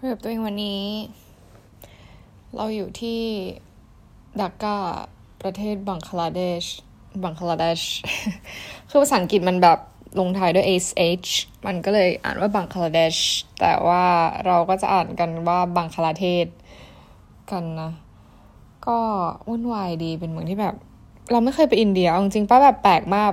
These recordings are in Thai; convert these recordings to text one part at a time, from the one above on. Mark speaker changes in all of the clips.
Speaker 1: คุยกับตัวเองวันนี้ เราอยู่ที่ดากกาประเทศบังคลาเดช บังคลาเดช คือภาษาอังกฤษมันแบบลงท้ายด้วย sh มันก็เลยอ่านว่าบังคลาเดช แต่ว่าเราก็จะอ่านกันว่าบังคลาเทศกันนะ ก็วุ่นวายดีเป็นเมืองที่แบบ เราไม่เคยไปอินเดียจริงๆป้าแบบแปลกมาก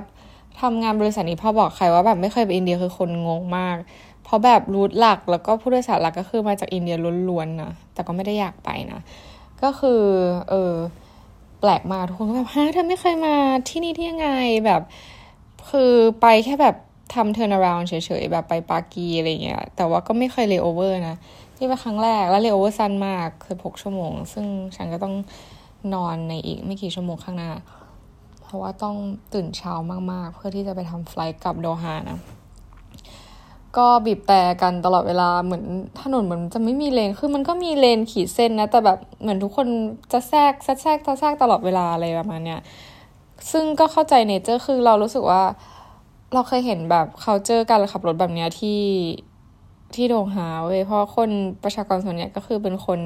Speaker 1: ทำงานบริษัทนี้พ่อบอกใครว่าแบบไม่เคยไปอินเดียคือคนงงมาก เพราะแบบ route หลักแล้วก็ผู้โดยสารหลักก็คือมาจากอินเดียล้วนๆนะ แต่ก็ไม่ได้อยากไปนะ ก็คือเออแปลกมากทุกคนก็แบบฮะเธอไม่เคยมาที่นี่ที่ยังไงแบบ คือไปแค่แบบทำ turn around เฉยๆ แบบไปปากีอะไรเงี้ย แต่ว่าก็ไม่เคยเลโอเวอร์นะ นี่เป็นครั้งแรก แล้วเลโอเวอร์สั้นมาก คือหกชั่วโมง ซึ่งฉันก็ต้องนอนในอีกไม่กี่ชั่วโมงข้างหน้า เพราะว่าต้องตื่นเช้ามากๆ เพื่อที่จะไปทำไฟล์กลับโดฮานะ ก็บีบแต่กันตลอดเวลาเหมือนถนนเหมือนจะไม่มีเลนคือมันก็มีเลนขีดเส้นนะ แต่แบบเหมือนทุกคนจะแทรกแทรกแทรกแทรกตลอดเวลาอะไรประมาณเนี้ยซึ่งก็เข้าใจเนเจอร์คือเรารู้สึกว่า เราเคยเห็นแบบเขาเจอการขับรถแบบเนี้ยที่ที่โดงฮาเว้ยเพราะคนประชากรส่วนใหญ่ก็คือเป็นคน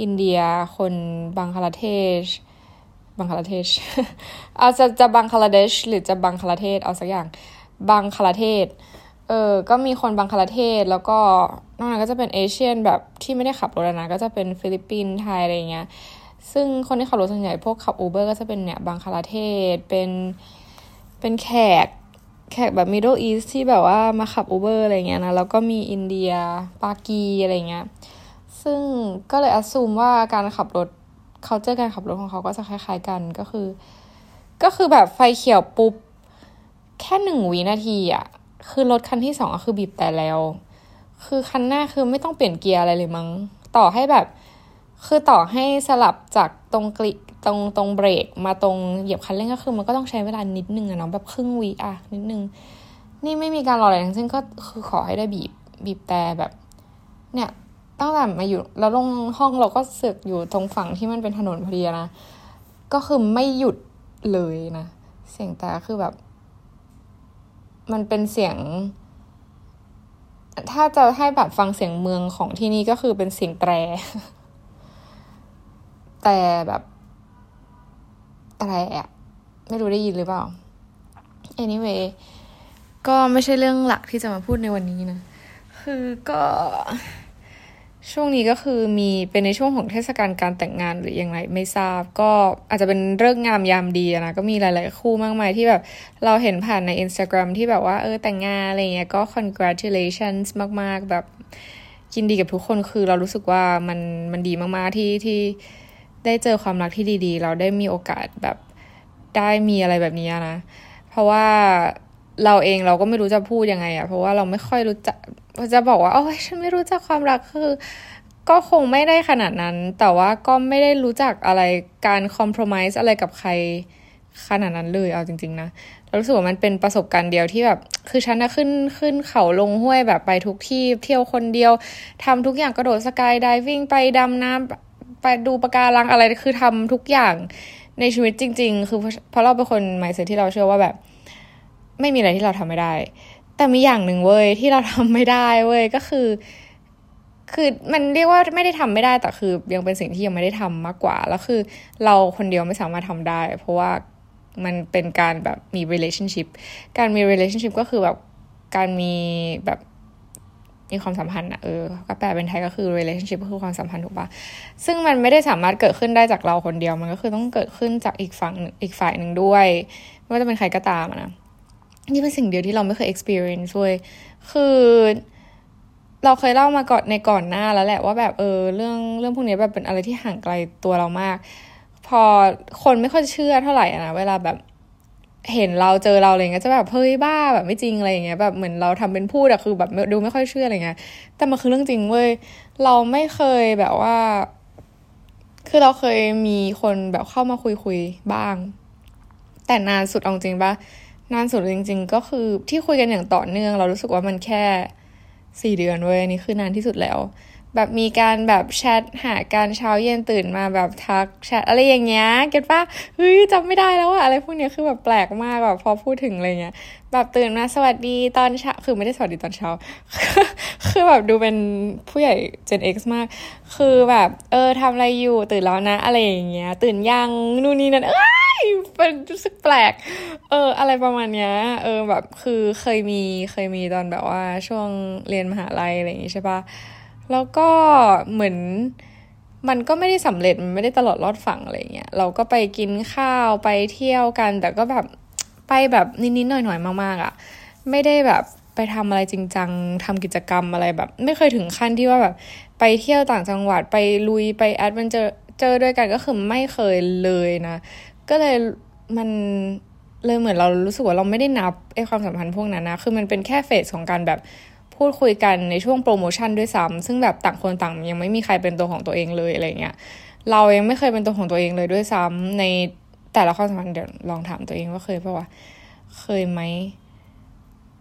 Speaker 1: อินเดีย คนบังคลาเทศ บังคลาเทศเอาจะจะบังคลาเดชหรือจะบังคลาเทศเอาสักอย่างบังคลาเทศ เออก็มีคนบังคลาเทศแล้วก็นอกนั้นก็จะเป็น Asian แบบที่ไม่ได้ขับรถนะก็จะเป็นฟิลิปปินส์ไทยอะไรเงี้ยซึ่งคนที่ขับรถส่วนใหญ่พวกขับ Uber ก็จะเป็นเนี่ยบังคลาเทศเป็นเป็นแขกแขกแบบ Middle East ที่แบบว่ามาขับ Uber อะไรเงี้ยนะแล้วก็มีอินเดียปากีอะไรเงี้ยซึ่งก็เลยอ s ซูมว่าการขับรถเขาเจอการขับรถของเขาก็จะคล้ายๆกันก็คือ ก็คือแบบไฟเขียวปุ๊บ แค่หนึ่งวินาทีอะ คือรถคันที่สองก็คือบีบแต่แล้ว คือคันหน้าคือไม่ต้องเปลี่ยนเกียร์อะไรเลยมั้ง ต่อให้แบบ คือต่อให้สลับจากตรงกลิตรงตรงเบรกมาตรงเหยียบคันเร่งก็คือมันก็ต้องใช้เวลานิดนึงอะเนาะแบบครึ่งวิอะนิดนึง นี่ไม่มีการรออะไรทั้งสิ้นก็คือขอให้ได้บีบบีบแต่แบบ เนี่ยตั้งแต่มาอยู่แล้วลงห้องเราก็เสือกอยู่ตรงฝั่งที่มันเป็นถนนพอดีนะ ก็คือไม่หยุดเลยนะ เสียงแต่คือแบบ มันเป็นเสียง ถ้าจะให้แบบฟังเสียงเมืองของที่นี่ก็คือเป็นเสียงแตร แต่แบบแตรอะไม่รู้ได้ยินหรือเปล่า anyway ก็ไม่ใช่เรื่องหลักที่จะมาพูดในวันนี้นะ คือก็ ช่วงนี้ก็คือมีเป็นในช่วงของเทศกาลการแต่งงานหรืออยังไงไม่ทราบ ก็อาจจะเป็นเรื่องงามยามดีนะ ก็มีหลาย ๆ คู่มากมายที่แบบเราเห็นผ่านใน Instagram ที่แบบว่าเออแต่งงานอะไรเงี้ยก็ congratulations มาก ๆ แบบยินดีกับทุกคนคือเรารู้สึกว่ามันมันดีมาก ๆ ที่ที่ได้เจอความรักที่ดี ๆ เราได้มีโอกาสแบบได้มีอะไรแบบนี้นะ เพราะว่าเราเองเราก็ไม่รู้จะพูดยังไงอะเพราะว่าเราไม่ค่อยรู้จัก จะบอกว่าโอ้ยฉันไม่รู้จักความรักคือ ก็คงไม่ได้ขนาดนั้น แต่ว่าก็ไม่ได้รู้จักอะไรการคอมเพลมไพร์อะไรกับใครขนาดนั้นเลยเอาจริง ๆ นะเรารู้สึกว่ามันเป็นประสบการณ์เดียวที่แบบ คือฉันนะขึ้นขึ้นเขาลงห้วยแบบไปทุกที่เที่ยวคนเดียวทำทุกอย่างกระโดดสกายดิวิ่งไปดำน้ำไปดูปะการังอะไรคือทำทุกอย่างในชีวิตจริง ๆ คือเพราะเราเป็นคนหมายเสที่เราเชื่อว่าแบบ ไม่มีอะไรที่เราทำไม่ได้ แต่มีอย่างหนึ่งเว้ยที่เราทำไม่ได้เว้ยก็คือ คือมันเรียกว่าไม่ได้ทำไม่ได้แต่คือ ยังเป็นสิ่งที่ยังไม่ได้ทำมากกว่า แล้วคือ เราคนเดียวไม่สามารถทำได้ เพราะว่ามันเป็นการแบบมี relationship การมี relationship ก็คือแบบการมีแบบมีความสัมพันธ์อะเออก็แปลเป็นไทยก็คือ relationship ก็คือความสัมพันธ์ถูกปะซึ่งมันไม่ได้สามารถเกิดขึ้นได้จากเราคนเดียวมันก็คือต้องเกิดขึ้นจากอีกฝั่งอีกฝ่ายหนึ่งด้วย ไม่ว่าจะเป็นใครก็ตามนะ นี่เป็นสิ่งเดียวที่เราไม่เคย experience ด้วยคือเราเคยเล่ามาก่อนในก่อนหน้าแล้วแหละว่าแบบเออเรื่องเรื่องพวกนี้แบบเป็นอะไรที่ห่างไกลตัวเรามาก พอคนไม่ค่อยเชื่อเท่าไหร่นะเวลาแบบเห็นเราเจอเราอะไรเงี้ยจะแบบเฮ้ยบ้าแบบไม่จริงอะไรอย่างเงี้ยแบบเหมือนเราทำเป็นพูดอะคือแบบดูไม่ค่อยเชื่ออะไรเงี้ยแต่มันคือเรื่องจริงเว้ยเราไม่เคยแบบว่า คือเราเคยมีคนแบบเข้ามาคุยคุยบ้าง แต่นานสุดเอาจริงปะ นานสุดจริง ๆ ก็คือที่คุยกันอย่างต่อเนื่อง เรารู้สึกว่ามันแค่สี่เดือนเว้ยนี่คือนานที่สุดแล้ว แบบมีการแบบแชทหาการเช้าเย็นตื่นมาแบบทักแชทอะไรอย่างเงี้ยเก็ตปะเฮ้ยจำไม่ได้แล้วอะอะไรพวกเนี้ยคือแบบแปลกมากแบบพอพูดถึงอะไรเงี้ยแบบตื่นมาสวัสดีตอนเช้าคือไม่ได้สวัสดีตอนเช้า คือแบบดูเป็นผู้ใหญ่ Gen X มาก คือแบบ เออทำอะไรอยู่ตื่นแล้วนะ อะไรอย่างเงี้ย ตื่นยังนู่นนี่นั่นเอ้ย เป็นรู้สึกแปลก เออ อะไรประมาณเนี้ย เออแบบคือเคยมีเคยมีตอนแบบว่าช่วงเรียนมหาลัยอะไรอย่างงี้ใช่ปะแล้วก็เหมือนมันก็ไม่ได้สำเร็จมันไม่ได้ตลอดรอดฝั่งอะไรเงี้ยเราก็ไปกินข้าวไปเที่ยวกัน แต่ก็แบบไปแบบนิดๆหน่อยๆมาก ๆอะ่ะ ไม่ได้แบบไปทำอะไรจริงจังทำกิจกรรมอะไรแบบ ไม่เคยถึงขั้นที่ว่าแบบไปเที่ยวต่างจังหวัดไปลุยไปแอดเวนเจอร์เจอด้วยกันก็คือไม่เคยเลยนะ ก็เลยมันเลยเหมือนเรารู้สึกว่าเราไม่ได้นับไอความสัมพันธ์พวกนั้นนะ คือมันเป็นแค่เฟสของการแบบพูดคุยกันในช่วงโปรโมชั่นด้วยซ้ำซึ่งแบบต่างคนต่างยังไม่มีใครเป็นตัวของตัวเองเลยอะไรเงี้ย เรายังไม่เคยเป็นตัวของตัวเองเลยด้วยซ้ำในแต่ละความสัมพันธ์เดี๋ยวลองถามตัวเองว่าเคยปะวะเคยไหม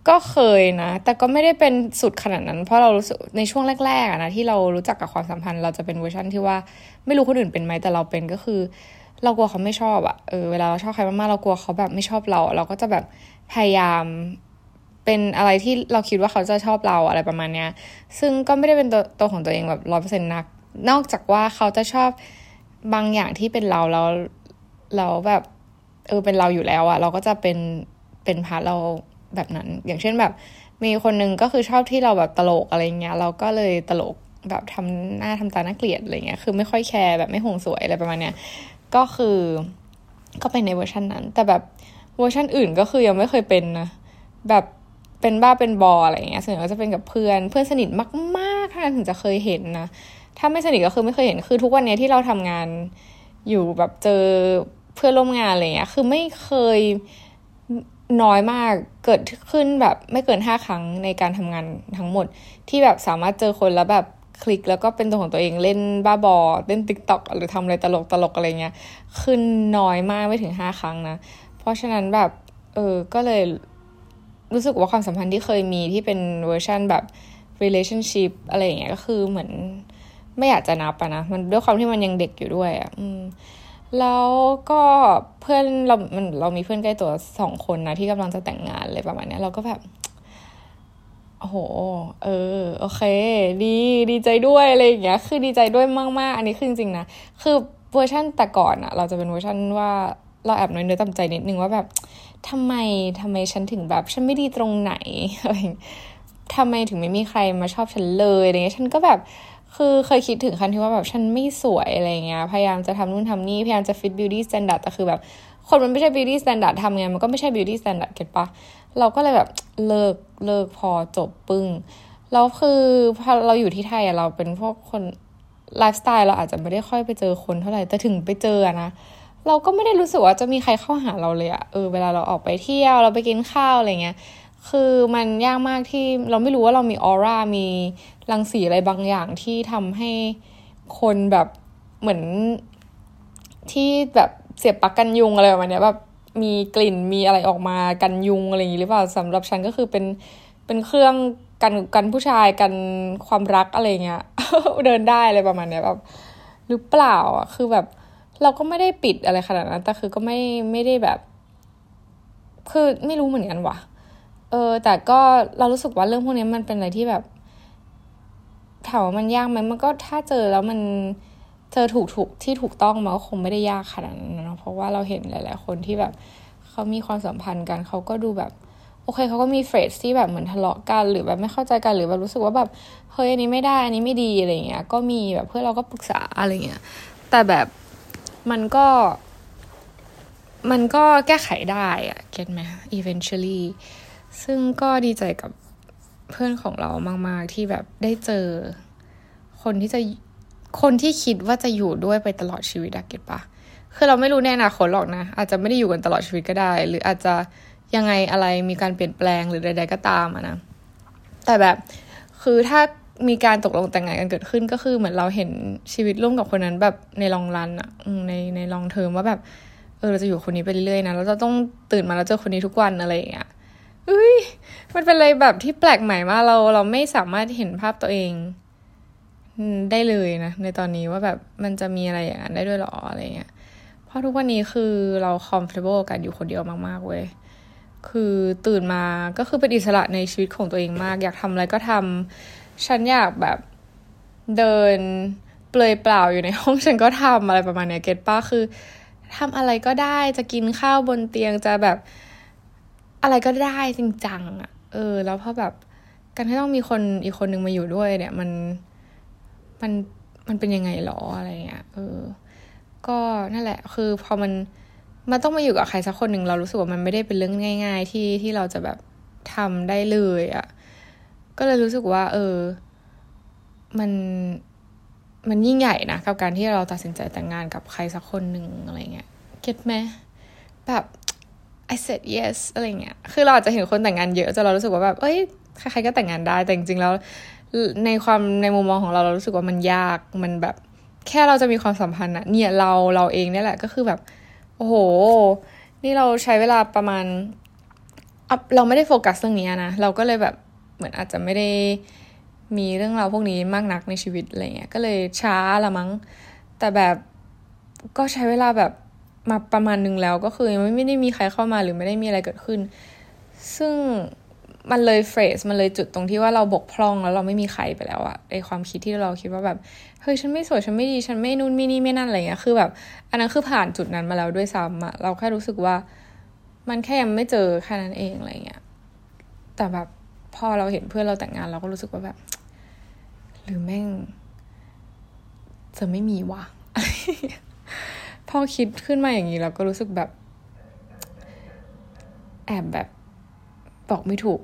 Speaker 1: ก็เคยนะ แต่ก็ไม่ได้เป็นสุดขนาดนั้น เพราะเรารู้สึกในช่วงแรกๆนะที่เรารู้จักกับความสัมพันธ์ เราจะเป็นเวอร์ชันที่ว่าไม่รู้คนอื่นเป็นไหมแต่เราเป็นก็คือ เรากลัวเขาไม่ชอบอะเออเวลาเราชอบใครมากๆเรากลัวเขาแบบไม่ชอบเรา เราก็จะแบบพยายามเป็นอะไรที่เราคิดว่าเขาจะชอบเราอะไรประมาณเนี้ย ซึ่งก็ไม่ได้เป็นตัวตัวของตัวเองแบบร้อยเปอร์เซ็นต์นัก นอกจากว่าเขาจะชอบบางอย่างที่เป็นเราแล้วเราแบบ เออเป็นเราอยู่แล้วอะเราก็จะเป็นเป็น part เราแบบนั้น อย่างเช่นแบบ มีคนนึงก็คือชอบที่เราแบบตลกอะไรเงี้ย เราก็เลยตลกแบบทำหน้าทำตาหน้าเกลียดอะไรเงี้ย คือไม่ค่อยแคร์แบบไม่ห่วงสวยอะไรประมาณเนี้ย ก็คือก็เป็นในเวอร์ชันนั้น แต่แบบเวอร์ชันอื่นก็คือยังไม่เคยเป็นนะแบบเป็นบ้าเป็นบออะไรเงี้ยส่วนใหญ่ก็จะเป็นกับเพื่อนเพื่อนสนิทมากๆท่านถึงจะเคยเห็นนะถ้าไม่สนิทก็คือไม่เคยเห็นคือทุกวันนี้ที่เราทำงานอยู่แบบเจอเพื่อนร่วมงานอะไรเงี้ยคือไม่เคยน้อยมากเกิดขึ้นแบบไม่เกินห้าครั้งในการทำงานทั้งหมดที่แบบสามารถเจอคนแล้วแบบ คลิกแล้วก็เป็นตัวของตัวเองเล่นบ้าบอเล่น TikTok หรือทำอะไรตลกตลกอะไรเงี้ยขึ้นน้อยมากไม่ถึงห้าครั้งนะ เพราะฉะนั้นแบบเออก็เลยรู้สึกว่าความสัมพันธ์ที่เคยมีที่เป็นเวอร์ชันแบบ relationship อะไรอย่างเงี้ยก็คือเหมือนไม่อยากจะนับอะนะมันด้วยความที่มันยังเด็กอยู่ด้วยอะอืมแล้วก็เพื่อนเรามันเรามีเพื่อนใกล้ตัวสองคนนะที่กำลังจะแต่งงานเลยประมาณนี้เราก็แบบ โอ้โห เออ โอเค ดี ดีใจด้วยอะไรอย่างเงี้ย คือดีใจด้วยมาก ๆ อันนี้คือจริงๆนะ คือเวอร์ชันแต่ก่อนอะเราจะเป็นเวอร์ชันว่าเราแอบน้อยเนื้อต่ำใจนิดนึงว่าแบบทำไมทำไมฉันถึงแบบ ฉันไม่ดีตรงไหนอะไรทำไมถึงไม่มีใครมาชอบฉันเลยอะไรเงี้ย ฉันก็แบบคือเคยคิดถึงขั้นที่ว่าแบบฉันไม่สวยอะไรเงี้ย พยายามจะทำนู่นทำนี่ พยายามจะ fit beauty standard แต่คือแบบ คนมันไม่ใช่ beauty standard ทำไง มันก็ไม่ใช่ beauty standard get ปะ เราก็เลยแบบเลิกเลิกพอจบปึ้งแล้วคือพอเราอยู่ที่ไทยอะเราเป็นพวกคนไลฟ์สไตล์เราอาจจะไม่ได้ค่อยไปเจอคนเท่าไหร่แต่ถึงไปเจอนะเราก็ไม่ได้รู้สึกว่าจะมีใครเข้าหาเราเลยอะเออเวลาเราออกไปเที่ยวเราไปกินข้าวอะไรเงี้ยคือมันยากมากที่เราไม่รู้ว่าเรามีออร่ามีรังสีอะไรบางอย่างที่ทำให้คนแบบเหมือนที่แบบเสียบปลักกันยุงอะไรประมาณนี้แบบ มีกลิ่นมีอะไรออกมากันยุงอะไรอย่างนี้หรือเปล่าสำหรับฉันก็คือเป็นเป็นเครื่องกันกันผู้ชายกันความรักอะไรเงี้ยเดินได้อะไรประมาณเนี้ยแบบหรือเปล่าอะคือแบบเราก็ไม่ได้ปิดอะไรขนาดนั้น แต่คือก็ไม่ไม่ได้แบบ คือไม่รู้เหมือนกันว่ะ เออ แต่ก็เรารู้สึกว่าเรื่องพวกนี้มันเป็นอะไรที่แบบถามว่ามันยากไหมมันก็ถ้าเจอแล้วมัน เจอถูกถูกที่ถูกต้องมันก็คงไม่ได้ยากขนาดนั้นนะเพราะว่าเราเห็นหลาย ๆ คนที่แบบเขามีความสัมพันธ์กันเขาก็ดูแบบโอเคเขาก็มีเฟรสที่แบบเหมือนทะเลาะกัน หรือแบบไม่เข้าใจกันหรือแบบรู้สึกว่าแบบเฮ้ยอันนี้ไม่ได้อันนี้ไม่ดีอะไรเงี้ยก็มีแบบเพื่อเราก็ปรึกษาอะไรเงี้ยแต่แบบมันก็ มันก็แก้ไขได้อะเก็ตไหม eventually ซึ่งก็ดีใจกับเพื่อนของเรามาก ๆ ที่แบบได้เจอคนที่จะ คนที่คิดว่าจะอยู่ด้วยไปตลอดชีวิตอะเก็ตปะคือเราไม่รู้ในอนาคตหรอกนะ อาจจะไม่ได้อยู่กันตลอดชีวิตก็ได้ หรืออาจจะยังไงอะไรมีการเปลี่ยนแปลงหรือใด ๆ ก็ตามอะนะ แต่แบบคือถ้ามีการตกลงแต่งงานกันเกิดขึ้นก็คือเหมือนเราเห็นชีวิตร่วมกับคนนั้นแบบในลองรันอะในในลองเทอมว่าแบบเออเราจะอยู่คนนี้ไปเรื่อยๆนะเราจะต้องตื่นมาแล้วเจอคนนี้ทุกวันอะไรอย่างเงี้ยเอ้ยมันเป็นอะไรแบบที่แปลกใหม่มากเราเราไม่สามารถเห็นภาพตัวเอง ได้เลยนะในตอนนี้ว่าแบบมันจะมีอะไรอย่างนั้นได้ด้วยหรออะไรเงี้ยเพราะทุกวันนี้คือเรา comfortable กันอยู่คนเดียวมากๆเว้ยคือตื่นมาก็คือเป็นอิสระในชีวิตของตัวเองมาก อยากทำอะไรก็ทำฉันอยากแบบเดินเปลยเปล่าอยู่ในห้องฉันก็ทำอะไรประมาณเนี้ยเก็ตป้าคือทำอะไรก็ได้จะกินข้าวบนเตียงจะแบบอะไรก็ได้จริงจังอะเออ แล้วพอแบบการที่ต้องมีคนอีกคนนึงมาอยู่ด้วยเนี่ยมัน มันมันเป็นยังไงหรออะไรเงี้ยเออ ก็นั่นแหละ คือพอมันมันต้องมาอยู่กับใครสักคนหนึ่งเรารู้สึกว่ามันไม่ได้เป็นเรื่องง่าย ๆ ที่ที่เราจะแบบทำได้เลยอะ่ะ ก็เลยรู้สึกว่า เออ มันมันยิ่งใหญ่นะกับการที่เราตัดสินใจแต่งงานกับใครสักคนหนึ่งอะไรเงี้ยเก็ตไหมแบบ I said yes อะไรเงี้ย คือเราอาจจะเห็นคนแต่งงานเยอะจนเรารู้สึกว่าแบบ เอ้ย ใครๆก็แต่งงานได้ แต่จริงๆแล้ว ในความในมุมมองของเราเรารู้สึกว่ามันยากมันแบบ แค่เราจะมีความสัมพันธ์อะเนี่ยเราเราเองเนี่ยแหละก็คือแบบ โอ้โห นี่เราใช้เวลาประมาณเราไม่ได้โฟกัสเรื่องนี้นะ เราก็เลยแบบเหมือนอาจจะไม่ได้มีเรื่องราวพวกนี้มากนักในชีวิตอะไรเงี้ยก็เลยช้าละมั้ง แต่แบบก็ใช้เวลาแบบมาประมาณนึงแล้วก็คือไม่ไม่ได้มีใครเข้ามาหรือไม่ได้มีอะไรเกิดขึ้น ซึ่ง มันเลยเฟรสมันเลยจุดตรงที่ว่าเราบกพร่องแล้วเราไม่มีใครไปแล้วอะไอความคิดที่เราคิดว่าแบบเฮ้ยฉันไม่สวยฉันไม่ดีฉันไม่นู่นไม่นี่ไม่นั่นอะไรเงี้ยคือแบบ อันนั้นคือผ่านจุดนั้นมาแล้วด้วยซ้ำอะเราแค่รู้สึกว่า มันแค่ยังไม่เจอแค่นั้นเองอะไรเงี้ยแต่แบบพอเราเห็นเพื่อนเราแต่งงานเราก็รู้สึกว่าแบบ หรือแม่ง จะไม่มีวะพอคิดขึ้นมาอย่างนี้เราก็รู้สึกแบบ แอบแบบบอกไม่ถูก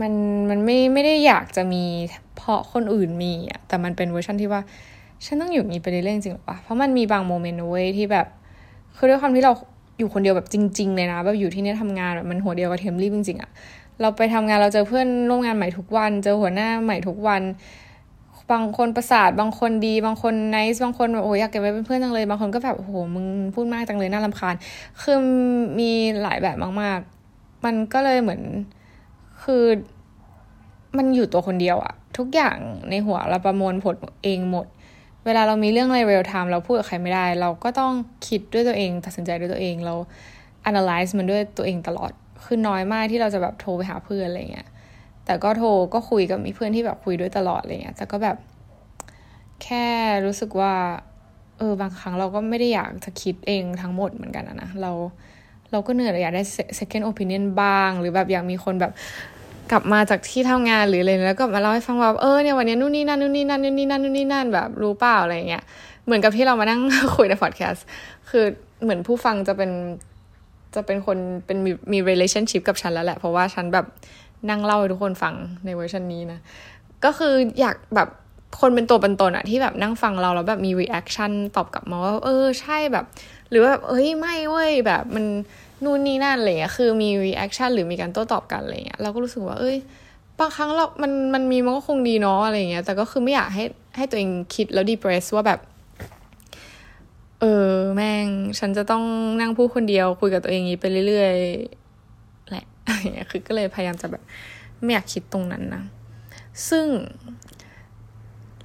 Speaker 1: มันมันไม่ไม่ได้อยากจะมีเพราะคนอื่นมีอะแต่มันเป็นเวอร์ชันที่ว่า ฉันต้องอยู่นี้ไปเรื่อยๆจริงหรอปะเพราะมันมีบาง moment เว้ยที่แบบ คือด้วยความที่เราอยู่คนเดียวแบบจริง ๆ เลยนะแบบอยู่ที่นี่ทำงานแบบมันหัวเดียวกระเทียมลีบจริงๆอะเราไปทำงานเราเจอเพื่อนร่วมงานใหม่ทุกวัน เจอหัวหน้าใหม่ทุกวัน บางคนประสาทบางคนดี บางคน nice บางคนแบบโอ้ยอยากเก็บไว้เป็นเพื่อนจังเลย บางคนก็แบบโอ้โหมึงพูดมากจังเลยน่ารำคาญคือมีหลายแบบมาก ๆ มันก็เลยเหมือน คือมันอยู่ตัวคนเดียวอะทุกอย่างในหัวเราประมวลผลเองหมด เวลาเรามีเรื่องอะไรเรียลไทม์เราพูดกับใครไม่ได้ เราก็ต้องคิดด้วยตัวเอง ตัดสินใจด้วยตัวเองเรา analyze มันด้วยตัวเองตลอด คือน้อยมากที่เราจะแบบโทรไปหาเพื่อนอะไรเงี้ยแต่ก็โทรก็คุยกับมีเพื่อนที่แบบคุยด้วยตลอดอะไรเงี้ยแต่ก็แบบ แค่รู้สึกว่า เออบางครั้งเราก็ไม่ได้อยากจะคิดเองทั้งหมดเหมือนกันนะเราเราก็เหนื่อยอยากได้ second opinion บ้าง หรือแบบอยากมีคนแบบ กลับมาจากที่ทำงานหรืออะไรแล้วก็มาเล่าให้ฟังว่าเออเนี่ยวันนี้นู่นนี่นั่นนู่นนี่นั่นนู่นนี่นั่นนู่นนี่นั่นแบบรู้เปล่าอะไรเงี้ยเหมือนกับที่เรามานั่งคุยในพอดแคสต์คือเหมือนผู้ฟังจะเป็นจะเป็นคนเป็นมีมี relationship กับฉันแล้วแหละ เพราะว่าฉันแบบนั่งเล่าให้ทุกคนฟังในเวอร์ชันนี้นะ ก็คืออยากแบบคนเป็นตัวเป็นตนอะที่แบบนั่งฟังเราแล้วแบบมี reaction ตอบกลับมาว่า เออใช่แบบ หรือว่าแบบเอ้ยไม่เว้ยแบบมัน นู่นนี่นั่นอะไรเงี้ยคือมี reaction หรือมีการโต้ตอบกันอะไรเงี้ยเราก็รู้สึกว่า เอ้ยบางครั้งเรา มัน มันมีมันก็คงดีเนาะอะไรเงี้ย แต่ก็คือไม่อยากให้ ให้ตัวเองคิดแล้ว depress ว่าแบบ เออ แม่ง ฉันจะต้องนั่งพูดคนเดียว คุยกับตัวเองนี้ไปเรื่อยๆ แหละอะไรเงี้ยคือก็เลยพยายามจะแบบ ไม่อยากคิดตรงนั้นนะ ซึ่ง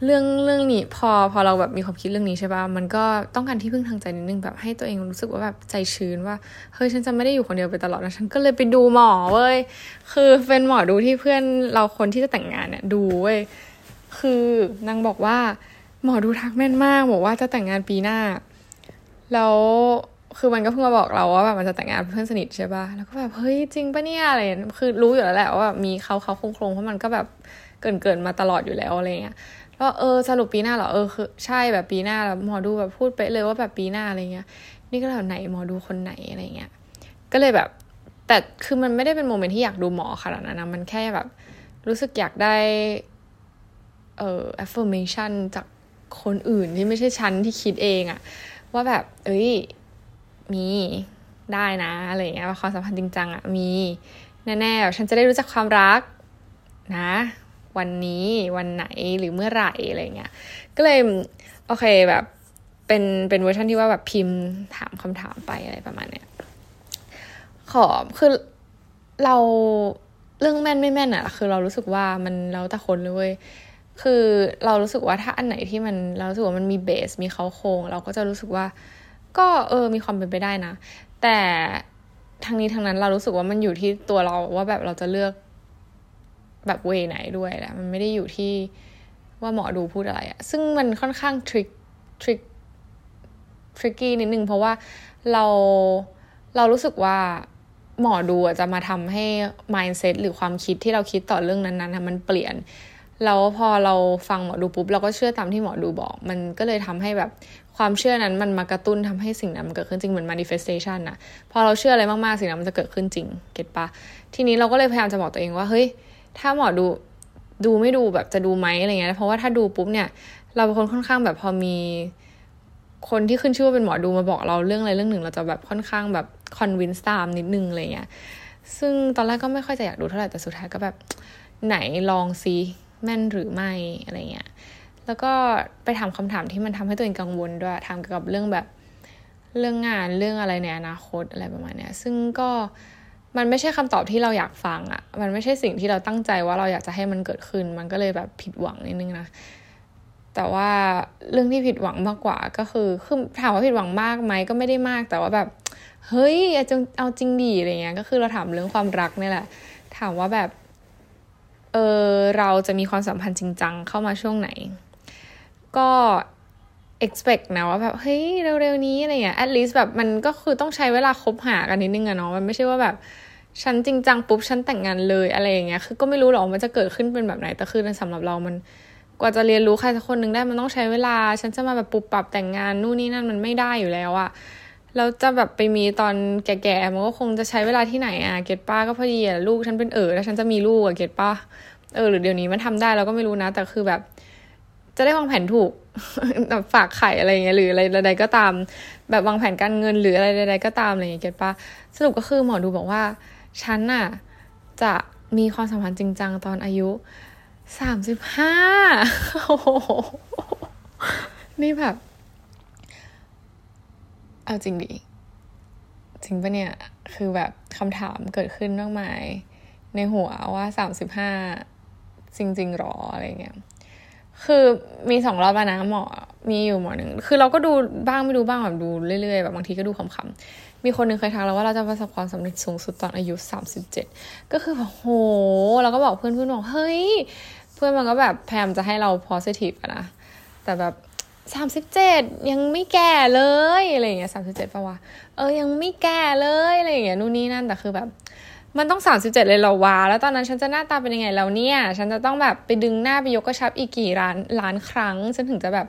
Speaker 1: เรื่องเรื่องนี้พอพอเราแบบมีความคิดเรื่องนี้ใช่ปะ่ะมันก็ต้องการที่พึ่งทางใจนิดนึงแบบให้ตัวเองรู้สึกว่าแบบใจชื้นว่าเฮ้ยฉันจะไม่ได้อยู่คนเดียวไปตลอดนะฉันก็เลยไปดูหมอเว้ยคือเป็นหมอดูที่เพื่อนเราคนที่จะแต่งงานเนี่ยดูเว้ยคือนางบอกว่า หมอดูทักแม่นมากบอกว่าจะแต่งงานปีหน้าแล้วคือมันก็เพิ่งมาบอกเราว่าแบบมันจะแต่งงานเพื่อนสนิทใช่ป่ะแล้วก็แบบเฮ้ยจริงปะเนี่ยอะไรคือรู้อยู่แล้วแหละว่าแบบมีเขาเขาโครงๆเพราะมันก็แบบเกินเกินมาตลอดอยู่แล้วอะไรเงี้ย ก็เออสรุปปีหน้าเหรอเออคือใช่แบบปีหน้าแล้วหมอดูแบบพูดไปเลยว่าแบบปีหน้าอะไรเงี้ย นี่ก็แบบไหนหมอดูคนไหนอะไรเงี้ย ก็เลยแบบ แต่คือมันไม่ได้เป็นโมเมนต์ที่อยากดูหมอขนาดนั้นนะมันแค่แบบ รู้สึกอยากได้เอ่อ affirmation จากคนอื่นที่ไม่ใช่ฉันที่คิดเองอะว่าแบบ เอ้ย มีได้นะอะไรเงี้ยความสัมพันธ์จริงจังอะมี แน่ๆฉันจะได้รู้จักความรัก นะ วันนี้วันไหนหรือเมื่อไหร่อะไรเงี้ยก็เลยโอเคแบบเป็นเป็นเวอร์ชันที่ว่าแบบพิมพ์ถามคำถามไปอะไรประมาณเนี้ยขอคือเราเรื่องแม่นไม่แม่นอะคือเรารู้สึกว่ามันเราแต่คนเลยคือเรารู้สึกว่าถ้าอันไหนที่มันเรารู้สึกว่ามันมีเบสมีเขาโครง เราก็จะรู้สึกว่า ก็เออมีความเป็นไปได้นะ แต่ทางนี้ทางนั้นเรารู้สึกว่ามันอยู่ที่ตัวเราว่าแบบเราจะเลือก แบบเวไหนด้วยแหละมันไม่ได้อยู่ที่ว่าหมอดูพูดอะไรอะซึ่งมันค่อนข้างทริคทริคทริกกี้นิดนึงเพราะว่าเราเรารู้สึกว่าหมอดูจะมาทำให้ mindset หรือความคิดที่เราคิดต่อเรื่องนั้นๆมันเปลี่ยนแล้วพอเราฟังหมอดูปุ๊บเราก็เชื่อตามที่หมอดูบอก มันก็เลยทำให้แบบความเชื่อนั้นมันมากระตุ้นทำให้สิ่งนั้นมันเกิดขึ้นจริงเหมือน manifestation นะพอเราเชื่ออะไรมากๆสิ่งนั้นมันจะเกิดขึ้นจริง เก็ตปะทีนี้เราก็เลยพยายามจะบอกตัวเองว่าเฮ้ย ถ้าหมอดูดูไม่ดูแบบจะดูไหมอะไรเงี้ยเพราะว่าถ้าดูปุ๊บเนี่ย เราเป็นคนค่อนข้างแบบพอมีคนที่ขึ้นชื่อว่าเป็นหมอดูมาบอกเราเรื่องอะไรเรื่องหนึ่ง เราจะแบบค่อนข้างแบบคอนวินส์ตามนิดนึงอะไรเงี้ยซึ่งตอนแรกก็ไม่ค่อยจะอยากดูเท่าไหร่แต่สุดท้ายก็แบบไหนลองซิแม่นหรือไม่อะไรเงี้ยแล้วก็ไปถามคำถามที่มันทำให้ตัวเองกังวลด้วยถามเกี่ยวกับเรื่องแบบเรื่องงานเรื่องอะไรในอนาคตอะไรประมาณเนี้ยซึ่งก็ มันไม่ใช่คำตอบที่เราอยากฟังอะ่ะ มันไม่ใช่สิ่งที่เราตั้งใจว่าเราอยากจะให้มันเกิดขึ้น มันก็เลยแบบผิดหวังนิดนึงนะ แต่ว่าเรื่องที่ผิดหวังมากกว่าก็คือ คือถามว่าผิดหวังมากไหมก็ไม่ได้มาก แต่ว่าแบบ เฮ้ยเอาจงเอาจริงดีอะไรเงี้ย ก็คือเราถามเรื่องความรักนี่แหละ ถามว่าแบบ เออเราจะมีความสัมพันธ์จริงจังเข้ามาช่วงไหน ก็ expect นะว่าแบบเฮ้ยเร็วๆนี้อะไรเงี้ย at least แบบมันก็คือต้องใช้เวลาคบหากันนิดนึงอะเนาะมันไม่ใช่ว่าแบบฉันจริงจังปุ๊บฉันแต่งงานเลยอะไรอย่างเงี้ยคือก็ไม่รู้หรอกมันจะเกิดขึ้นเป็นแบบไหนแต่คือสำหรับเรามันกว่าจะเรียนรู้ใครสักคนหนึ่งได้มันต้องใช้เวลา ฉันจะมาแบบปุบปรับแต่งงานนู่นนี่นั่นมันไม่ได้อยู่แล้วอะแล้วจะแบบไปมีตอนแก่ๆมันก็คงจะใช้เวลาที่ไหนอะเกตป้าก็พอดีอะลูกฉันเป็นเออแล้วฉันจะมีลูกอะเกตป้าเออหรือเดี๋ยวนี้มันทำได้เราก็ไม่รู้นะ แต่คือแบบ จะได้วางแผนถูก แบบฝากไข่อะไรเงี้ยหรืออะไรใดๆก็ตาม แบบวางแผนการเงินหรืออะไรใดๆก็ตามอะไรเงี้ยเก็ตปะสรุปก็คือหมอดูบอกว่าฉันน่ะจะมีความสัมพันธ์จริงจังตอนอายุสามสิบห้านี่แบบ เอาจริงดิ จริงปะเนี่ย คือแบบคำถามเกิดขึ้นมากมาย ในหัวว่าสามสิบห้าจริง ๆหรออะไรเงี้ย คือมีสองรอบแล้วนะหมอ มีอยู่หมอหนึ่งคือเราก็ดูบ้างไม่ดูบ้างแบบดูเรื่อยๆแบบบางทีก็ดูขำๆมีคนหนึ่งเคยทักเราว่าเราจะประสบความสำเร็จสูงสุดตอนอายุสามสิบเจ็ดก็คือแบบโหเราก็บอกเพื่อนเพื่อนบอกเฮ้ย เพื่อนมันก็แบบพยายามจะให้เรา positive นะ แต่แบบสามสิบเจ็ดยังไม่แก่เลยอะไรอย่างเงี้ยสามสิบเจ็ดปะวะเออยังไม่แก่เลยอะไรอย่างเงี้ยนู่นนี่นั่นแต่คือแบบ มันต้องสามสิบเจ็ดเลยเหรอวะ แล้วตอนนั้นฉันจะหน้าตาเป็นยังไงแล้วเนี่ย ฉันจะต้องแบบไปดึงหน้าไปยกกระชับอีกกี่ล้านล้านครั้งฉันถึงจะแบบ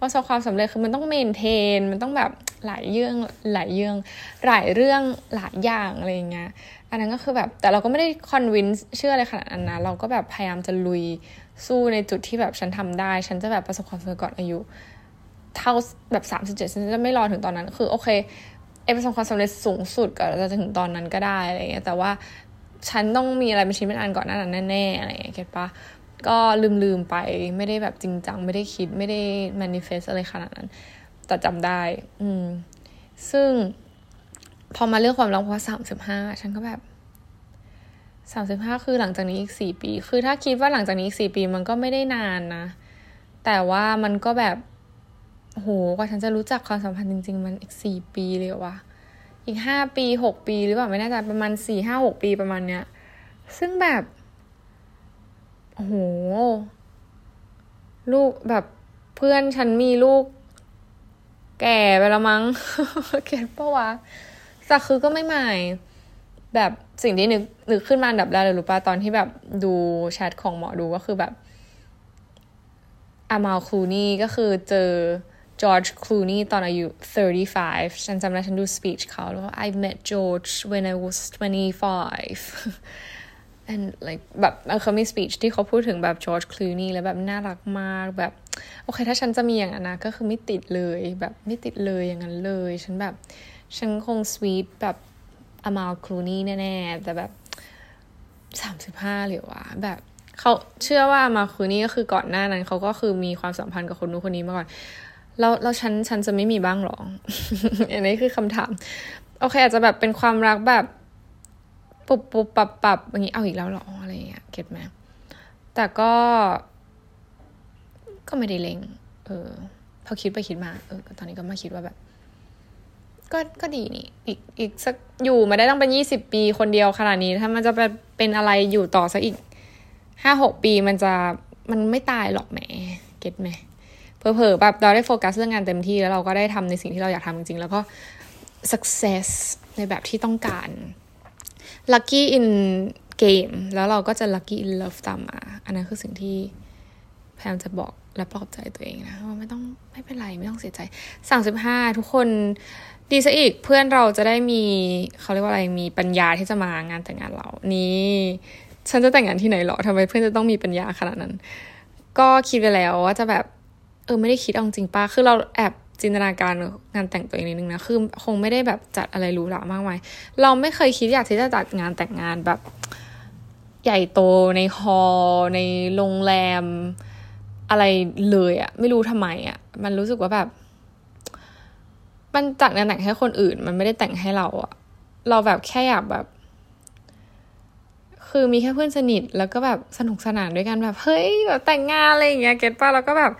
Speaker 1: ประสบความสำเร็จคือมันต้องเมนเทน มันต้องแบบหลายเรื่องหลายเรื่องหลายเรื่องหลายอย่างอะไรเงี้ย อันนั้นก็คือแบบแต่เราก็ไม่ได้คอนวินส์เชื่ออะไรขนาดนั้นนะ เราก็แบบพยายามจะลุยสู้ในจุดที่แบบฉันทำได้ ฉันจะแบบประสบความสำเร็จก่อนอายุ เท่าแบบสามสิบเจ็ดฉันจะไม่รอถึงตอนนั้น คือโอเค เอประสบความสำเร็จสูงสุดก็จะถึงตอนนั้นก็ได้อะไรเงี้ยแต่ว่าฉันต้องมีอะไรเป็นชิ้นเป็นอันก่อนหน้านั้นแน่ๆอะไรอย่างเงี้ยเก็ตปะก็ลืมๆไปไม่ได้แบบจริงจัง ไม่ได้คิดไม่ได้ manifest อะไรขนาดนั้น แต่จำได้ อืม ซึ่งพอมาเรื่องความรักพอสามสิบห้าฉันก็แบบสามสิบห้าคือหลังจากนี้อีกสี่ปี คือถ้าคิดว่าหลังจากนี้อีกสี่ปีมันก็ไม่ได้นานนะ แต่ว่ามันก็แบบ โหกว่าฉันจะรู้จักความสัมพันธ์จริง ๆ มันอีกสี่ปีเลยวะอีกห้าปีหกปีหรือเปล่าไม่แน่ใจประมาณสี่ห้าหกปีประมาณเนี้ย ซึ่งแบบโอ้โหลูกแบบเพื่อนฉันมีลูก แก่ไปแล้วมั้งเก็ตปะวะสักคือก็ไม่ใหม่ แบบสิ่งที่นึกนึกขึ้นมาอันดับแรกเลยรู้ป่ะตอนที่แบบดูแชทของหมอดูก็คือแบบอามาลคูนี่ก็คือเจอ จอร์จคลูนี่ตอนอายุ 35 ฉันจำได้ฉันดูสปีชเขาแล้ว I met George when I was 25 and like แบบเขามีสปีชที่เขาพูดถึงแบบจอร์จคลูนี่แล้วแบบน่ารักมากแบบ โอเค ถ้าฉันจะมีอย่างนั้นนะก็คือไม่ติดเลยแบบไม่ติดเลยอย่างนั้นเลย ฉันแบบ ฉันคงสวีทแบบอามาคลูนี่แน่ๆ แต่แบบสามสิบห้าหรือวะแบบเขาเชื่อว่ามาคูนี่ก็คือก่อนหน้านั้นเขาก็คือมีความสัมพันธ์กับคนนู้นคนนี้มาก่อน แล้วแล้วฉันฉันจะไม่มีบ้างหรอ อันนี้คือคำถาม โอเคอาจจะแบบเป็นความรักแบบปุบปุบปับปับอย่างนี้เอาอีกแล้วหรออะไรอย่างเงี้ยเก็ตไหมแต่ก็ ก็ไม่ได้เลงเออ พอคิดไปคิดมา เออ ตอนนี้ก็มาคิดว่าแบบ ก็ก็ดีนี่ อีกอีกสักอยู่มาได้ต้องเป็นยี่สิบปีคนเดียวขนาดนี้ ถ้ามันจะเป็นเป็นอะไรอยู่ต่อสักอีกห้าหกปีมันจะมันไม่ตายหรอกแหมเก็ตไหม เผลอๆแบบเราได้โฟกัสเรื่องงานเต็มที่แล้วเราก็ได้ทำในสิ่งที่เราอยากทำจริงๆ แล้วก็ success ในแบบที่ต้องการ lucky in game แล้วเราก็จะ lucky in love ตามมา อันนั้นคือสิ่งที่แพมจะบอกและปลอบใจตัวเองนะว่าไม่ต้องไม่เป็นไรไม่ต้องเสียใจสามสิบห้าทุกคนดีซะอีกเพื่อนเราจะได้มีเขาเรียกว่าอะไรมีปัญญาที่จะมางานแต่งงานเรา นี้ฉันจะแต่งงานที่ไหนหรอทำไมเพื่อนจะต้องมีปัญญาขนาดนั้น ก็คิดไปแล้วว่าจะแบบ เออไม่ได้คิดเอาจริงป้าคือเราแอบจินตนาการงานแต่งตัวเองนิดนึงนะ คือคงไม่ได้แบบจัดอะไรหรูหรามากมาย เราไม่เคยคิดอยากที่จะจัดงานแต่งงานแบบ ใหญ่โตในฮอลในโรงแรม อะไรเลยอะไม่รู้ทำไมอะมันรู้สึกว่าแบบ มันจัดงานแต่งให้คนอื่น มันไม่ได้แต่งให้เราอะเราแบบแค่อยากแบบ คือมีแค่เพื่อนสนิทแล้วก็แบบสนุกสนานด้วยกันแบบเฮ้ยแบบแต่งงานอะไรอย่างเงี้ยเก็ตป่ะแล้วก็แบบ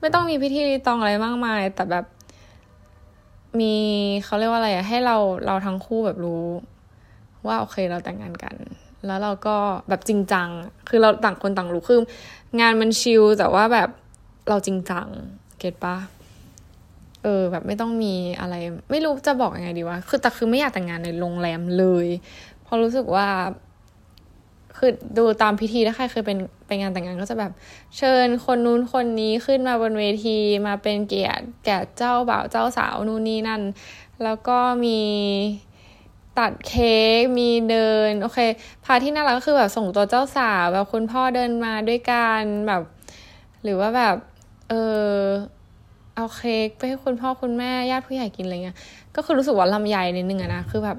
Speaker 1: ไม่ต้องมีพิธีรีตองอะไรมากมาย แต่แบบ มีเขาเรียกว่าอะไรอะให้เราเราทั้งคู่แบบรู้ ว่าโอเคเราแต่งงานกัน แล้วเราก็แบบจริงจัง คือเราต่างคนต่างรู้คืองานมันชิลแต่ว่าแบบเราจริงจัง เก็ตปะเออ แบบไม่ต้องมีอะไร ไม่รู้จะบอกยังไงดีวะคือแต่คือไม่อยากแต่งงานในโรงแรมเลย เพราะรู้สึกว่า คือดูตามพิธีถ้าใครเคยเป็นไปงานแต่งงานก็จะแบบ เชิญคนนู้นคนนี้ขึ้นมาบนเวทีมาเป็นเกียรติแก่เจ้าบ่าวเจ้าสาวนู่นนี่นั่น แล้วก็มีตัดเค้กมีเดินโอเคพาที่น่ารักก็คือแบบส่งตัวเจ้าสาวแบบคุณพ่อเดินมาด้วยกันแบบ หรือว่าแบบเออเอาเค้กไปให้คุณพ่อคุณแม่ญาติผู้ใหญ่กินอะไรเงี้ยก็คือรู้สึกว่าลำใหญ่นิดนึงอะนะคือแบบ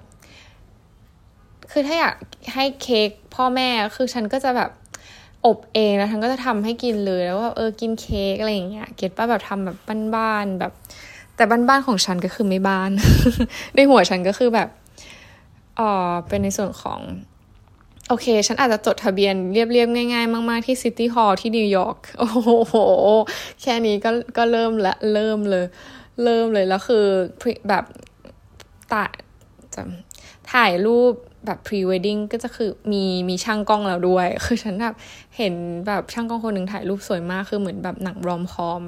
Speaker 1: คือถ้าอยากให้เค้กพ่อแม่คือฉันก็จะแบบอบเองแล้วฉันก็จะทำให้กินเลยแล้วว่าเออกินเค้กอะไรอย่างเงี้ย get ปะแบบทำแบบบ้านๆแบบ แต่บ้านๆของฉันก็คือไม่บ้าน ในหัวฉันก็คือแบบอ๋อเป็นในส่วนของ โอเค ฉันอาจจะจดทะเบียนเรียบๆ ง่ายๆ มาก ๆ ที่ City Hall ที่นิวยอร์กโอ้โห แค่นี้ก็ก็เริ่มละเริ่มเลย เริ่มเลยแล้วคือแบบตาจะถ่ายรูป แบบ pre wedding ก็จะคือมีมีช่างกล้องแล้วด้วย คือฉันแบบเห็นแบบช่างกล้องคนหนึ่งถ่ายรูปสวยมาก คือเหมือนแบบหนังรอมคอม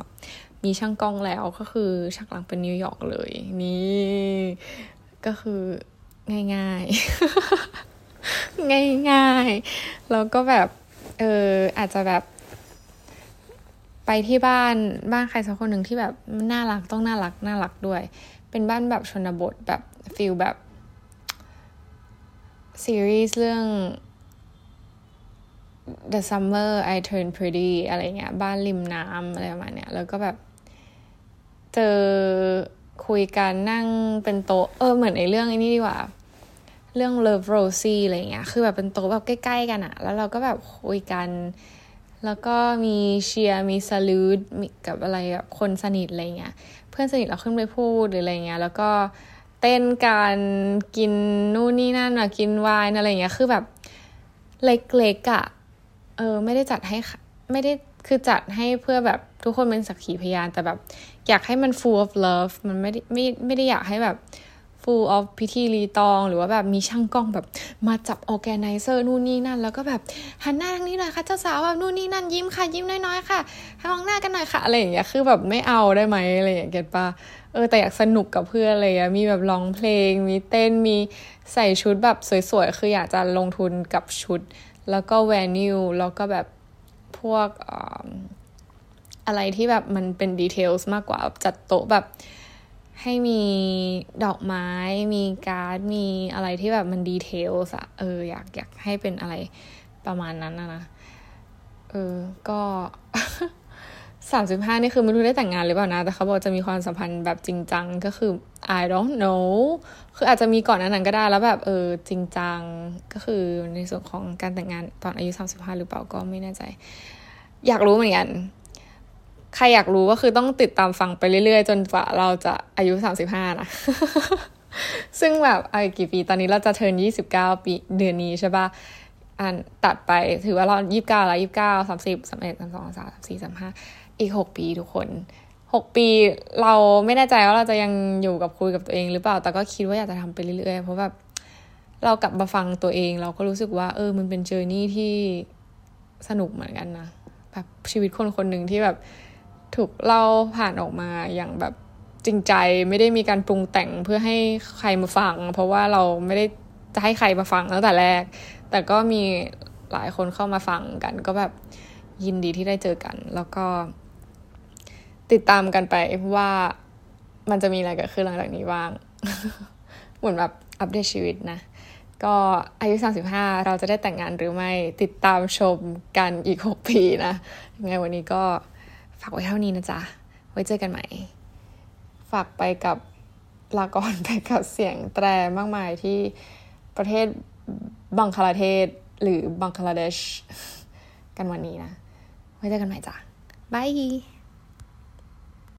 Speaker 1: มีช่างกล้องแล้วก็คือฉากหลังเป็นนิวยอร์กเลย นี่ก็คือง่ายๆ ง่ายๆ แล้วก็แบบเอออาจจะแบบ ไปที่บ้านบ้านใครสักคนหนึ่งที่แบบน่ารักต้องน่ารักน่ารักด้วย เป็นบ้านแบบชนบทแบบฟิลแบบ ซีรีส์เรื่อง The Summer I Turn Pretty อะไรเงี้ย บ้านริมน้ำอะไรประมาณเนี้ย แล้วก็แบบ เจอคุยกันนั่งเป็นโต๊ะ เออ เหมือนในเรื่องอนี้ดีกว่า เรื่อง Love Rosie อะไรเงี้ย คือแบบเป็นโต๊ะแบบใกล้ ๆ กันอะแล้วเราก็แบบคุยกัน แล้วก็มีเชียร์มีสลูดมีกับอะไรแบบคนสนิทอะไรเงี้ย เพื่อนสนิทเราขึ้นไปพูดหรืออะไรเงี้ย แล้วก็เเต้นการกินนู่นนี่นั่นอะกินวน์อะไรเงี้ยคือแบบเล็กๆอะเออไม่ได้จัดให้ไม่ได้คือจัดให้เพื่อแบบทุกคนเป็นสักขีพยานแต่แบบ อยากให้มัน full of love มันไม่ได้ไม่ไม่ได้อยากให้แบบ full of พิธีรีตอง หรือว่าแบบมีช่างกล้องแบบมาจับออแกไนเซอร์นู่นนี่นั่น แล้วก็แบบหันหน้าทางนี้หน่อยค่ะเจ้าสาวแบบนู่นนี่นั่นยิ้มค่ะ ยิ้มน้อยๆค่ะให้มองหน้ากันหน่อยค่ะอะไรอย่างเงี้ยคือแบบไม่เอาได้ไหมอะไรอย่างเงี้ยเก็ตปะเออแต่อยากสนุกกับเพื่อนอะไรอะมีแบบร้องเพลง มีเต้นมีใส่ชุดแบบสวยๆ คืออยากจะลงทุนกับชุด แล้วก็แวนิวแล้วก็แบบพวกอะไรที่แบบมันเป็นดีเทลส์มากกว่าจัดโต๊ะแบบ ให้มีดอกไม้ มีการ์ด มีอะไรที่แบบมันดีเทลสอะเอออยากอยากให้เป็นอะไรประมาณนั้นนะนะเออ ก็สามสิบห้านี่คือไม่รู้ได้แต่งงานหรือเปล่านะ แต่เขาบอกจะมีความสัมพันธ์แบบจริงจังก็คือ I don't know คืออาจจะมีก่อนนั้นก็ได้แล้วแบบเออจริงจังก็คือในส่วนของการแต่งงานตอนอายุสามสิบห้าหรือเปล่าก็ไม่แน่ใจ อยากรู้เหมือนกัน ใครอยากรู้ก็คือต้องติดตามฟังไปเรื่อยๆ จนกว่าเราจะอายุสามสิบห้านะ ซึ่งแบบอายุกี่ปีตอนนี้เราจะเทิร์นยี่สิบเก้าปีเดือนนี้ใช่ปะอันตัดไปถือว่าเรายี่สิบเก้าแล้วยี่สิบเก้าสามสิบสามเอ็ดสามสองสามสี่สามห้าอีกหกปีทุกคนหกปีเราไม่แน่ใจว่าเราจะยังอยู่กับคุยกับตัวเองหรือเปล่า แต่ก็คิดว่าอยากจะทำไปเรื่อยๆ เพราะแบบเรากลับมาฟังตัวเอง เราก็รู้สึกว่า เออมันเป็นเจอร์นี่ที่สนุกเหมือนกันนะแบบชีวิตคนคนหนึ่งที่แบบ ถูกเล่าผ่านออกมาอย่างแบบจริงใจไม่ได้มีการปรุงแต่งเพื่อให้ใครมาฟัง เพราะว่าเราไม่ได้จะให้ใครมาฟังตั้งแต่แรก แต่ก็มีหลายคนเข้ามาฟังกัน ก็แบบยินดีที่ได้เจอกัน แล้วก็ ติดตามกันไปว่ามันจะมีอะไรเกิดขึ้นหลังจากนี้บ้าง เหมือนแบบอัปเดตชีวิตนะ ก็อายุ 35 เราจะได้แต่งงานหรือไม่ติดตามชมกันอีก 6 ปีนะยังไงวันนี้ก็ ฝากไว้เท่านี้นะจ๊ะ ไว้เจอกันใหม่ ฝากไปกับลากรไปกับเสียงแตรมากมายที่ประเทศบังคลาเทศหรือบังคลาเดชกันวันนี้นะ ไว้เจอกันใหม่จ้ะบาย